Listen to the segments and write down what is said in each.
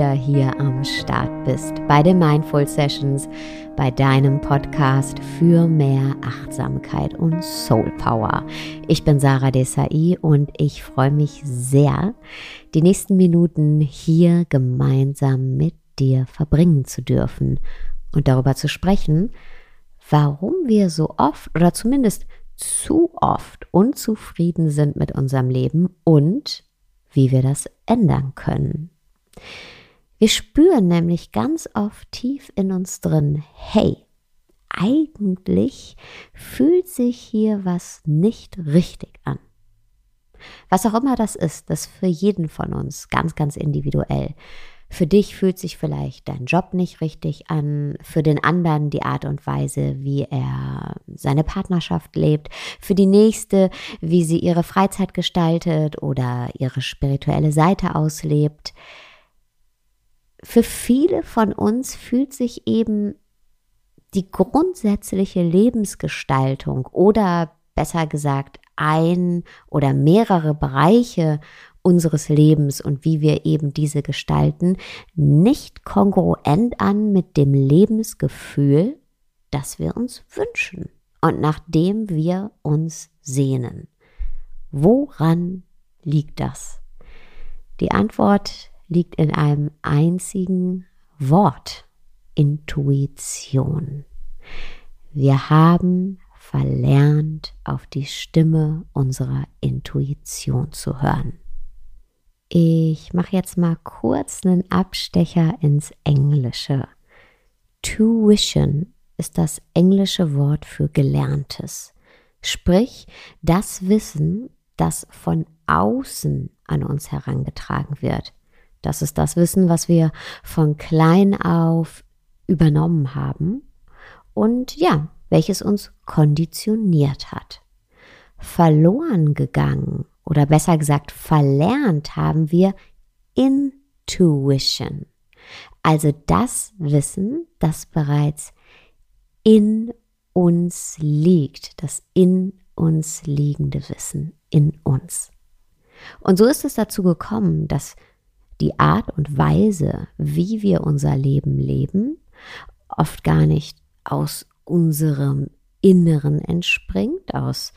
wieder hier am Start bist bei den Mindful Sessions, bei deinem Podcast für mehr Achtsamkeit und Soul Power. Ich bin Sarah Desai und ich freue mich sehr, die nächsten Minuten hier gemeinsam mit dir verbringen zu dürfen und darüber zu sprechen, warum wir so oft oder zumindest zu oft unzufrieden sind mit unserem Leben und wie wir das ändern können. Wir spüren nämlich ganz oft tief in uns drin, hey, eigentlich fühlt sich hier was nicht richtig an. Was auch immer das ist, das für jeden von uns ganz, ganz individuell. Für dich fühlt sich vielleicht dein Job nicht richtig an, für den anderen die Art und Weise, wie er seine Partnerschaft lebt, für die nächste, wie sie ihre Freizeit gestaltet oder ihre spirituelle Seite auslebt. Für viele von uns fühlt sich eben die grundsätzliche Lebensgestaltung oder besser gesagt ein oder mehrere Bereiche unseres Lebens und wie wir eben diese gestalten, nicht kongruent an mit dem Lebensgefühl, das wir uns wünschen und nach dem wir uns sehnen. Woran liegt das? Die Antwort liegt in einem einzigen Wort, Intuition. Wir haben verlernt, auf die Stimme unserer Intuition zu hören. Ich mache jetzt mal kurz einen Abstecher ins Englische. Tuition ist das englische Wort für Gelerntes. Sprich, das Wissen, das von außen an uns herangetragen wird. Das ist das Wissen, was wir von klein auf übernommen haben und ja, welches uns konditioniert hat. Verloren gegangen oder besser gesagt verlernt haben wir Intuition. Also das Wissen, das bereits in uns liegt, das in uns liegende Wissen in uns. Und so ist es dazu gekommen, dass die Art und Weise, wie wir unser Leben leben, oft gar nicht aus unserem Inneren entspringt, aus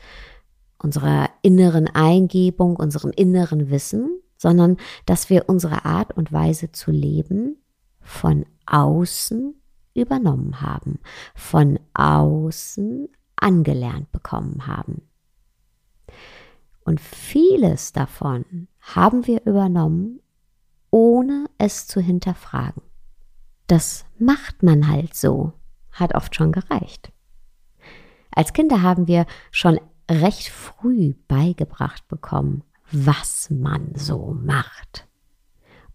unserer inneren Eingebung, unserem inneren Wissen, sondern dass wir unsere Art und Weise zu leben von außen übernommen haben, von außen angelernt bekommen haben. Und vieles davon haben wir übernommen, ohne es zu hinterfragen. Das macht man halt so, hat oft schon gereicht. Als Kinder haben wir schon recht früh beigebracht bekommen, was man so macht.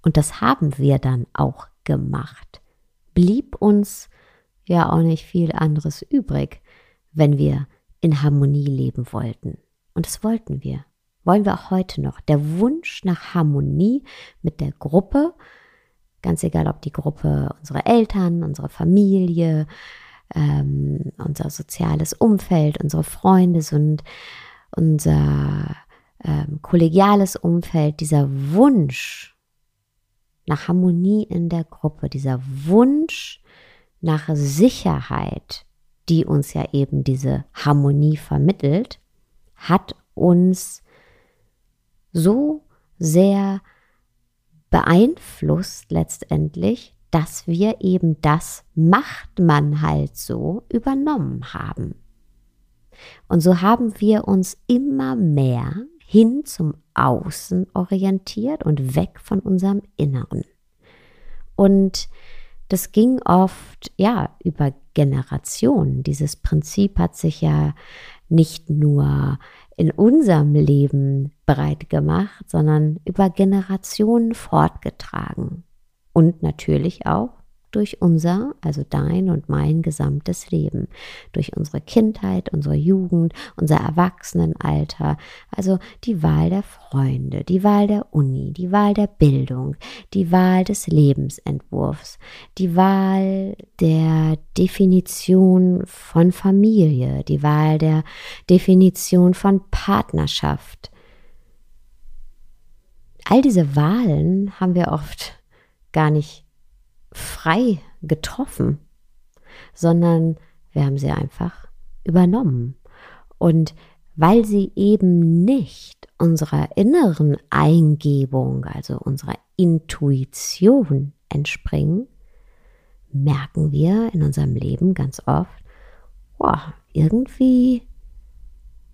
Und das haben wir dann auch gemacht. Blieb uns ja auch nicht viel anderes übrig, wenn wir in Harmonie leben wollten. Und das wollten wir. Wollen wir auch heute noch. Der Wunsch nach Harmonie mit der Gruppe, ganz egal ob die Gruppe unsere Eltern, unsere Familie, ähm, unser soziales Umfeld, unsere Freunde sind, unser ähm, kollegiales Umfeld, dieser Wunsch nach Harmonie in der Gruppe, dieser Wunsch nach Sicherheit, die uns ja eben diese Harmonie vermittelt, hat uns so sehr beeinflusst letztendlich, dass wir eben das macht man halt so übernommen haben. Und so haben wir uns immer mehr hin zum Außen orientiert und weg von unserem Inneren. Und das ging oft, ja, über Generationen. Dieses Prinzip hat sich ja nicht nur in unserem Leben breit gemacht, sondern über Generationen fortgetragen. Und natürlich auch durch unser, also dein und mein gesamtes Leben, durch unsere Kindheit, unsere Jugend, unser Erwachsenenalter, also die Wahl der Freunde, die Wahl der Uni, die Wahl der Bildung, die Wahl des Lebensentwurfs, die Wahl der Definition von Familie, die Wahl der Definition von Partnerschaft, all diese Wahlen haben wir oft gar nicht frei getroffen, sondern wir haben sie einfach übernommen. Und weil sie eben nicht unserer inneren Eingebung, also unserer Intuition entspringen, merken wir in unserem Leben ganz oft, boah, irgendwie,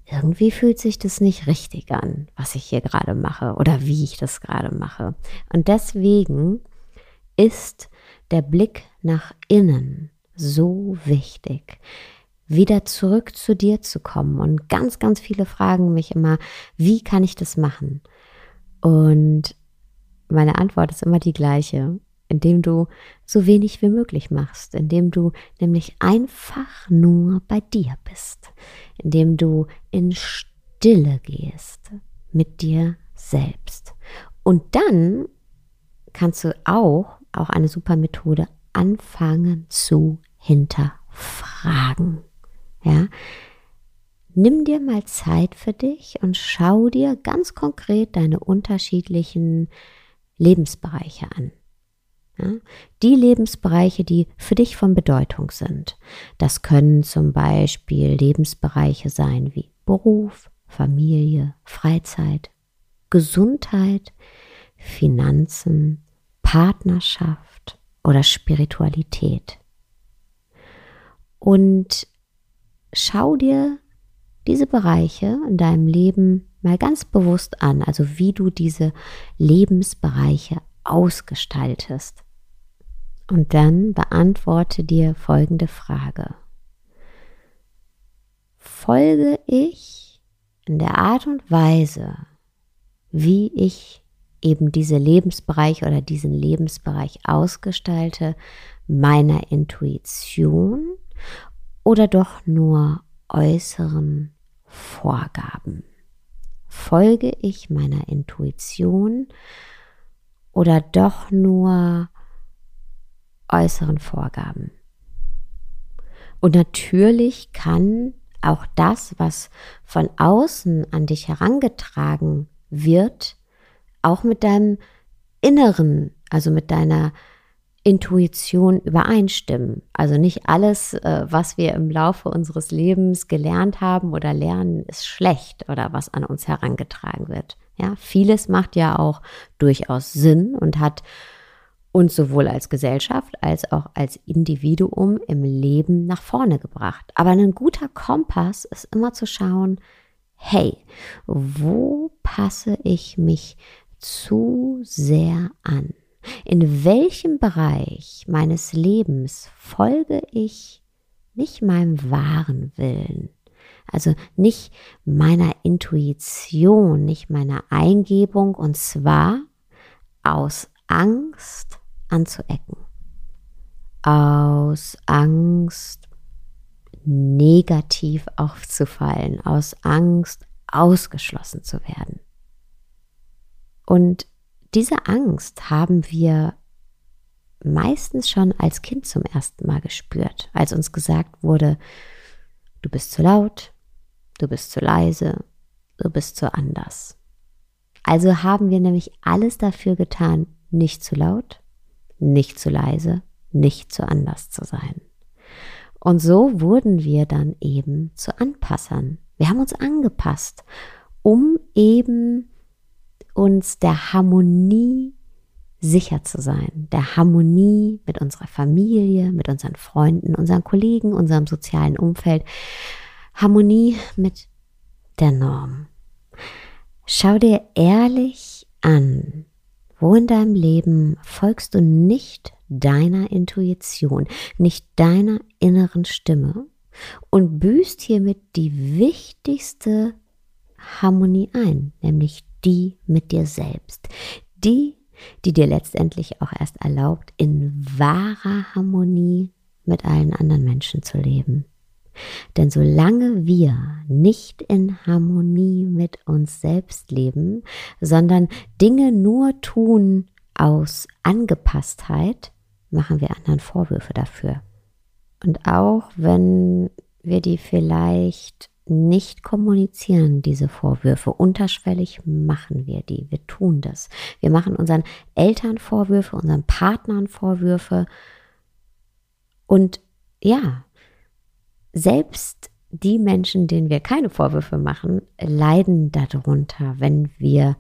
irgendwie fühlt sich das nicht richtig an, was ich hier gerade mache oder wie ich das gerade mache. Und deswegen ist der Blick nach innen so wichtig, wieder zurück zu dir zu kommen. Und ganz, ganz viele fragen mich immer, wie kann ich das machen? Und meine Antwort ist immer die gleiche, indem du so wenig wie möglich machst, indem du nämlich einfach nur bei dir bist, indem du in Stille gehst mit dir selbst. Und dann kannst du auch, auch eine super Methode, anfangen zu hinterfragen. Ja, Nimm dir mal Zeit für dich und schau dir ganz konkret deine unterschiedlichen Lebensbereiche an. Ja, die Lebensbereiche, die für dich von Bedeutung sind. Das können zum Beispiel Lebensbereiche sein wie Beruf, Familie, Freizeit, Gesundheit, Finanzen, Partnerschaft oder Spiritualität. Und schau dir diese Bereiche in deinem Leben mal ganz bewusst an, also wie du diese Lebensbereiche ausgestaltest. Und dann beantworte dir folgende Frage. Folge ich in der Art und Weise, wie ich eben diese Lebensbereiche oder diesen Lebensbereich ausgestalte, meiner Intuition oder doch nur äußeren Vorgaben? Folge ich meiner Intuition oder doch nur äußeren Vorgaben? Und natürlich kann auch das, was von außen an dich herangetragen wird, auch mit deinem Inneren, also mit deiner Intuition übereinstimmen. Also nicht alles, äh, was wir im Laufe unseres Lebens gelernt haben oder lernen, ist schlecht oder was an uns herangetragen wird. Ja, vieles macht ja auch durchaus Sinn und hat uns sowohl als Gesellschaft als auch als Individuum im Leben nach vorne gebracht. Aber ein guter Kompass ist immer zu schauen, hey, wo passe ich mich zu sehr an? In welchem Bereich meines Lebens folge ich nicht meinem wahren Willen? Also nicht meiner Intuition, nicht meiner Eingebung und zwar aus Angst anzuecken. Aus Angst negativ aufzufallen, aus Angst ausgeschlossen zu werden. Und diese Angst haben wir meistens schon als Kind zum ersten Mal gespürt, als uns gesagt wurde, du bist zu laut, du bist zu leise, du bist zu anders. Also haben wir nämlich alles dafür getan, nicht zu laut, nicht zu leise, nicht zu anders zu sein. Und so wurden wir dann eben zu Anpassern. Wir haben uns angepasst, um eben uns der Harmonie sicher zu sein, der Harmonie mit unserer Familie, mit unseren Freunden, unseren Kollegen, unserem sozialen Umfeld, Harmonie mit der Norm. Schau dir ehrlich an, wo in deinem Leben folgst du nicht deiner Intuition, nicht deiner inneren Stimme und büßt hiermit die wichtigste Harmonie ein, nämlich die mit dir selbst. Die, die dir letztendlich auch erst erlaubt, in wahrer Harmonie mit allen anderen Menschen zu leben. Denn solange wir nicht in Harmonie mit uns selbst leben, sondern Dinge nur tun aus Angepasstheit, machen wir anderen Vorwürfe dafür. Und auch wenn wir die vielleicht nicht kommunizieren diese Vorwürfe. Unterschwellig machen wir die. Wir tun das. Wir machen unseren Eltern Vorwürfe, unseren Partnern Vorwürfe. Und ja, selbst die Menschen, denen wir keine Vorwürfe machen, leiden darunter, wenn wir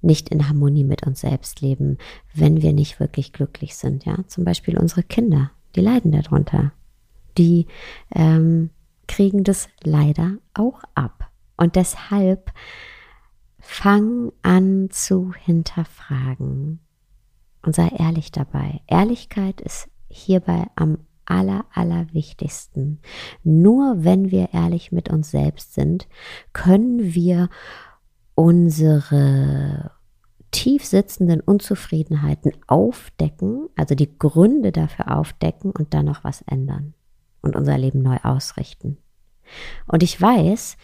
nicht in Harmonie mit uns selbst leben, wenn wir nicht wirklich glücklich sind. Ja, zum Beispiel unsere Kinder, die leiden darunter. Die ähm, kriegen das leider auch ab. Und deshalb fang an zu hinterfragen und sei ehrlich dabei. Ehrlichkeit ist hierbei am aller, aller wichtigsten. Nur wenn wir ehrlich mit uns selbst sind, können wir unsere tief sitzenden Unzufriedenheiten aufdecken, also die Gründe dafür aufdecken und dann noch was ändern und unser Leben neu ausrichten. Und ich weiß,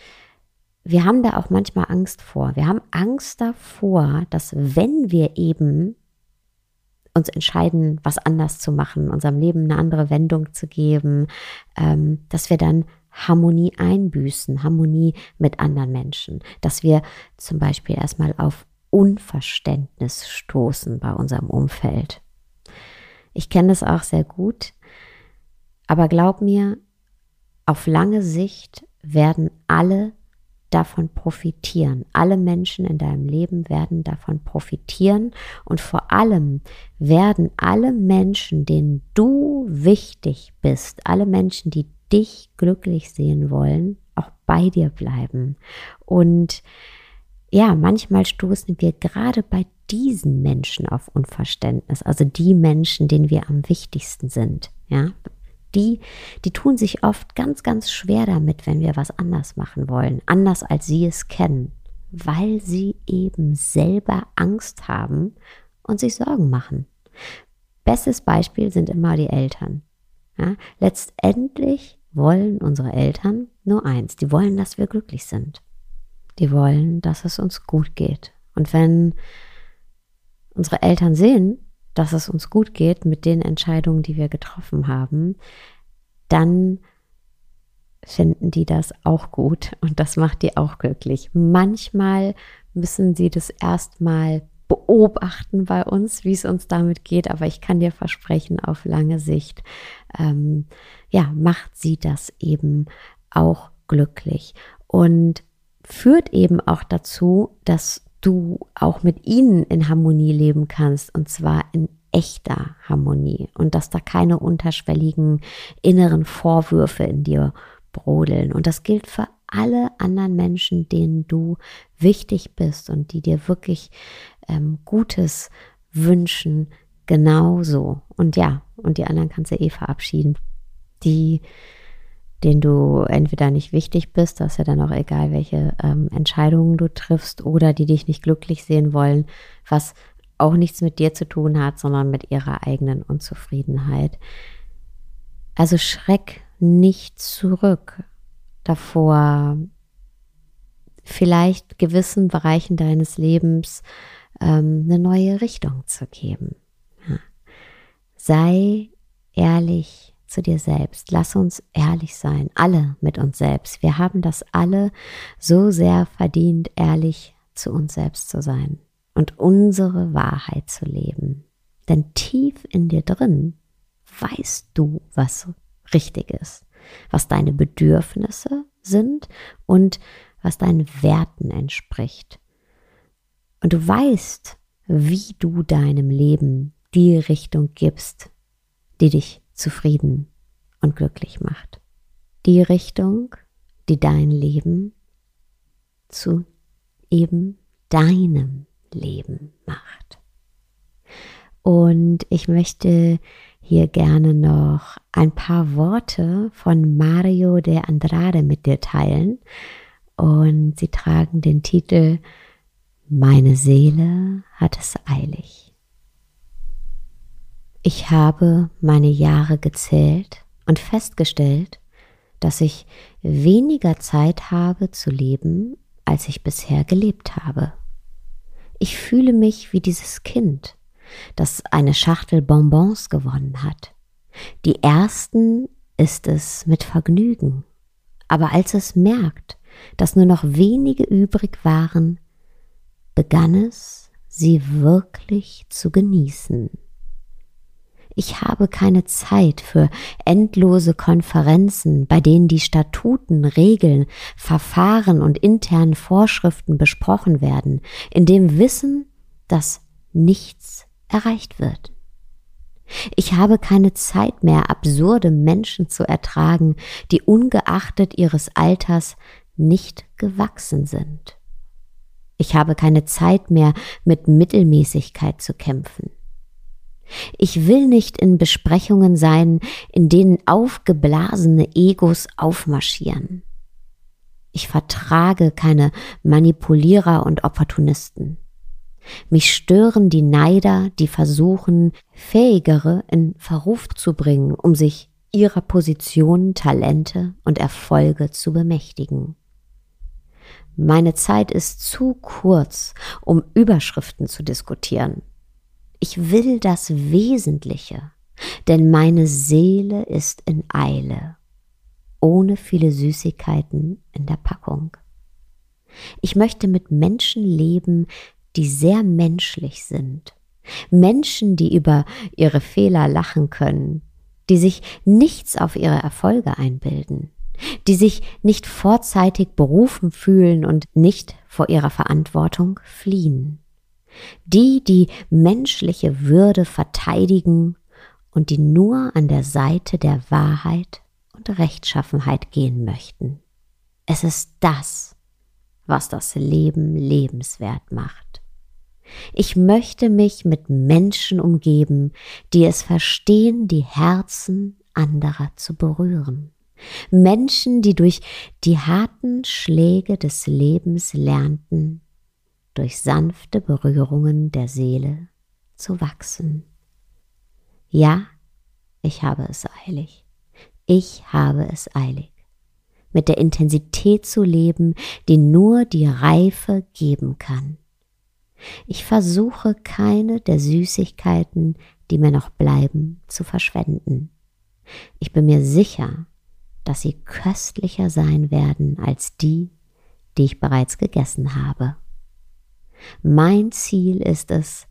wir haben da auch manchmal Angst vor. Wir haben Angst davor, dass wenn wir eben uns entscheiden, was anders zu machen, unserem Leben eine andere Wendung zu geben, ähm, dass wir dann Harmonie einbüßen, Harmonie mit anderen Menschen, dass wir zum Beispiel erstmal auf Unverständnis stoßen bei unserem Umfeld. Ich kenne das auch sehr gut, aber glaub mir, auf lange Sicht werden alle davon profitieren. Alle Menschen in deinem Leben werden davon profitieren und vor allem werden alle Menschen, denen du wichtig bist, alle Menschen, die dich glücklich sehen wollen, auch bei dir bleiben. Und ja, manchmal stoßen wir gerade bei diesen Menschen auf Unverständnis, also die Menschen, denen wir am wichtigsten sind. Ja, die, die tun sich oft ganz, ganz schwer damit, wenn wir was anders machen wollen, anders als sie es kennen, weil sie eben selber Angst haben und sich Sorgen machen. Bestes Beispiel sind immer die Eltern. Ja, letztendlich wollen unsere Eltern nur eins, die wollen, dass wir glücklich sind. Die wollen, dass es uns gut geht. Und wenn unsere Eltern sehen, dass es uns gut geht mit den Entscheidungen, die wir getroffen haben, dann finden die das auch gut und das macht die auch glücklich. Manchmal müssen sie das erstmal beobachten bei uns, wie es uns damit geht, aber ich kann dir versprechen, auf lange Sicht, ähm, ja, macht sie das eben auch glücklich und führt eben auch dazu, dass du auch mit ihnen in Harmonie leben kannst und zwar in echter Harmonie und dass da keine unterschwelligen inneren Vorwürfe in dir brodeln. Und das gilt für alle anderen Menschen, denen du wichtig bist und die dir wirklich ähm, Gutes wünschen, genauso. Und ja, und die anderen kannst du eh verabschieden. Die denen du entweder nicht wichtig bist, das ist ja dann auch egal, welche ähm, Entscheidungen du triffst, oder die dich nicht glücklich sehen wollen, was auch nichts mit dir zu tun hat, sondern mit ihrer eigenen Unzufriedenheit. Also schreck nicht zurück davor, vielleicht gewissen Bereichen deines Lebens ähm, eine neue Richtung zu geben. Sei ehrlich zu dir selbst. Lass uns ehrlich sein, alle mit uns selbst. Wir haben das alle so sehr verdient, ehrlich zu uns selbst zu sein und unsere Wahrheit zu leben. Denn tief in dir drin weißt du, was richtig ist, was deine Bedürfnisse sind und was deinen Werten entspricht. Und du weißt, wie du deinem Leben die Richtung gibst, die dich zufrieden und glücklich macht. Die Richtung, die dein Leben zu eben deinem Leben macht. Und ich möchte hier gerne noch ein paar Worte von Mario de Andrade mit dir teilen. Und sie tragen den Titel Meine Seele hat es eilig. Ich habe meine Jahre gezählt und festgestellt, dass ich weniger Zeit habe zu leben, als ich bisher gelebt habe. Ich fühle mich wie dieses Kind, das eine Schachtel Bonbons gewonnen hat. Die ersten ist es mit Vergnügen, Aber als es merkt, dass nur noch wenige übrig waren, begann es, sie wirklich zu genießen. Ich habe keine Zeit für endlose Konferenzen, bei denen die Statuten, Regeln, Verfahren und internen Vorschriften besprochen werden, in dem Wissen, dass nichts erreicht wird. Ich habe keine Zeit mehr, absurde Menschen zu ertragen, die ungeachtet ihres Alters nicht gewachsen sind. Ich habe keine Zeit mehr, mit Mittelmäßigkeit zu kämpfen. Ich will nicht in Besprechungen sein, in denen aufgeblasene Egos aufmarschieren. Ich vertrage keine Manipulierer und Opportunisten. Mich stören die Neider, die versuchen, Fähigere in Verruf zu bringen, um sich ihrer Position, Talente und Erfolge zu bemächtigen. Meine Zeit ist zu kurz, um Überschriften zu diskutieren. Ich will das Wesentliche, denn meine Seele ist in Eile, ohne viele Süßigkeiten in der Packung. Ich möchte mit Menschen leben, die sehr menschlich sind. Menschen, die über ihre Fehler lachen können, die sich nichts auf ihre Erfolge einbilden, die sich nicht vorzeitig berufen fühlen und nicht vor ihrer Verantwortung fliehen die die menschliche Würde verteidigen und die nur an der Seite der Wahrheit und Rechtschaffenheit gehen möchten. Es ist das, was das Leben lebenswert macht. Ich möchte mich mit Menschen umgeben, die es verstehen, die Herzen anderer zu berühren. Menschen, die durch die harten Schläge des Lebens lernten, durch sanfte Berührungen der Seele zu wachsen. Ja, ich habe es eilig. Ich habe es eilig. Mit der Intensität zu leben, die nur die Reife geben kann. Ich versuche keine der Süßigkeiten, die mir noch bleiben, zu verschwenden. Ich bin mir sicher, dass sie köstlicher sein werden als die, die ich bereits gegessen habe. Mein Ziel ist es,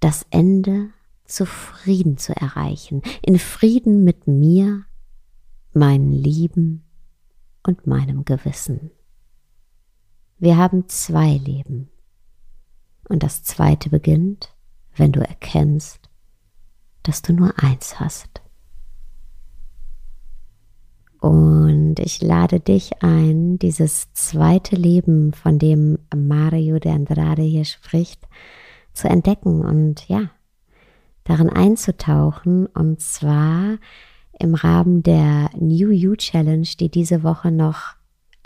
das Ende zufrieden zu erreichen, in Frieden mit mir, meinen Lieben und meinem Gewissen. Wir haben zwei Leben. Und das zweite beginnt, wenn du erkennst, dass du nur eins hast. Und ich lade dich ein, dieses zweite Leben, von dem Mario de Andrade hier spricht, zu entdecken und ja, darin einzutauchen. Und zwar im Rahmen der New You Challenge, die diese Woche noch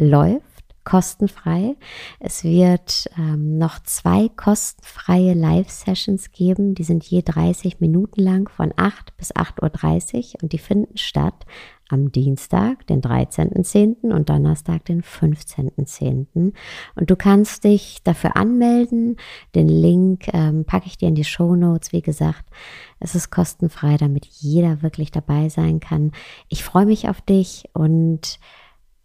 läuft kostenfrei. Es wird ähm, noch zwei kostenfreie Live-Sessions geben. Die sind je 30 Minuten lang von 8 bis 8.30 Uhr und die finden statt am Dienstag, den 13.10. und Donnerstag, den 15.10. Und du kannst dich dafür anmelden. Den Link ähm, packe ich dir in die Show Notes. Wie gesagt, es ist kostenfrei, damit jeder wirklich dabei sein kann. Ich freue mich auf dich und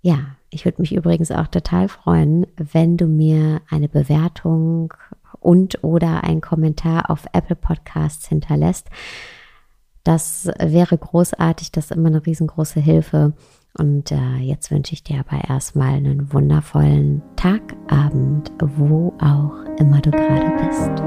ja, ich würde mich übrigens auch total freuen, wenn du mir eine Bewertung und oder einen Kommentar auf Apple Podcasts hinterlässt. Das wäre großartig, das ist immer eine riesengroße Hilfe. Und äh, jetzt wünsche ich dir aber erstmal einen wundervollen Tag, Abend, wo auch immer du gerade bist.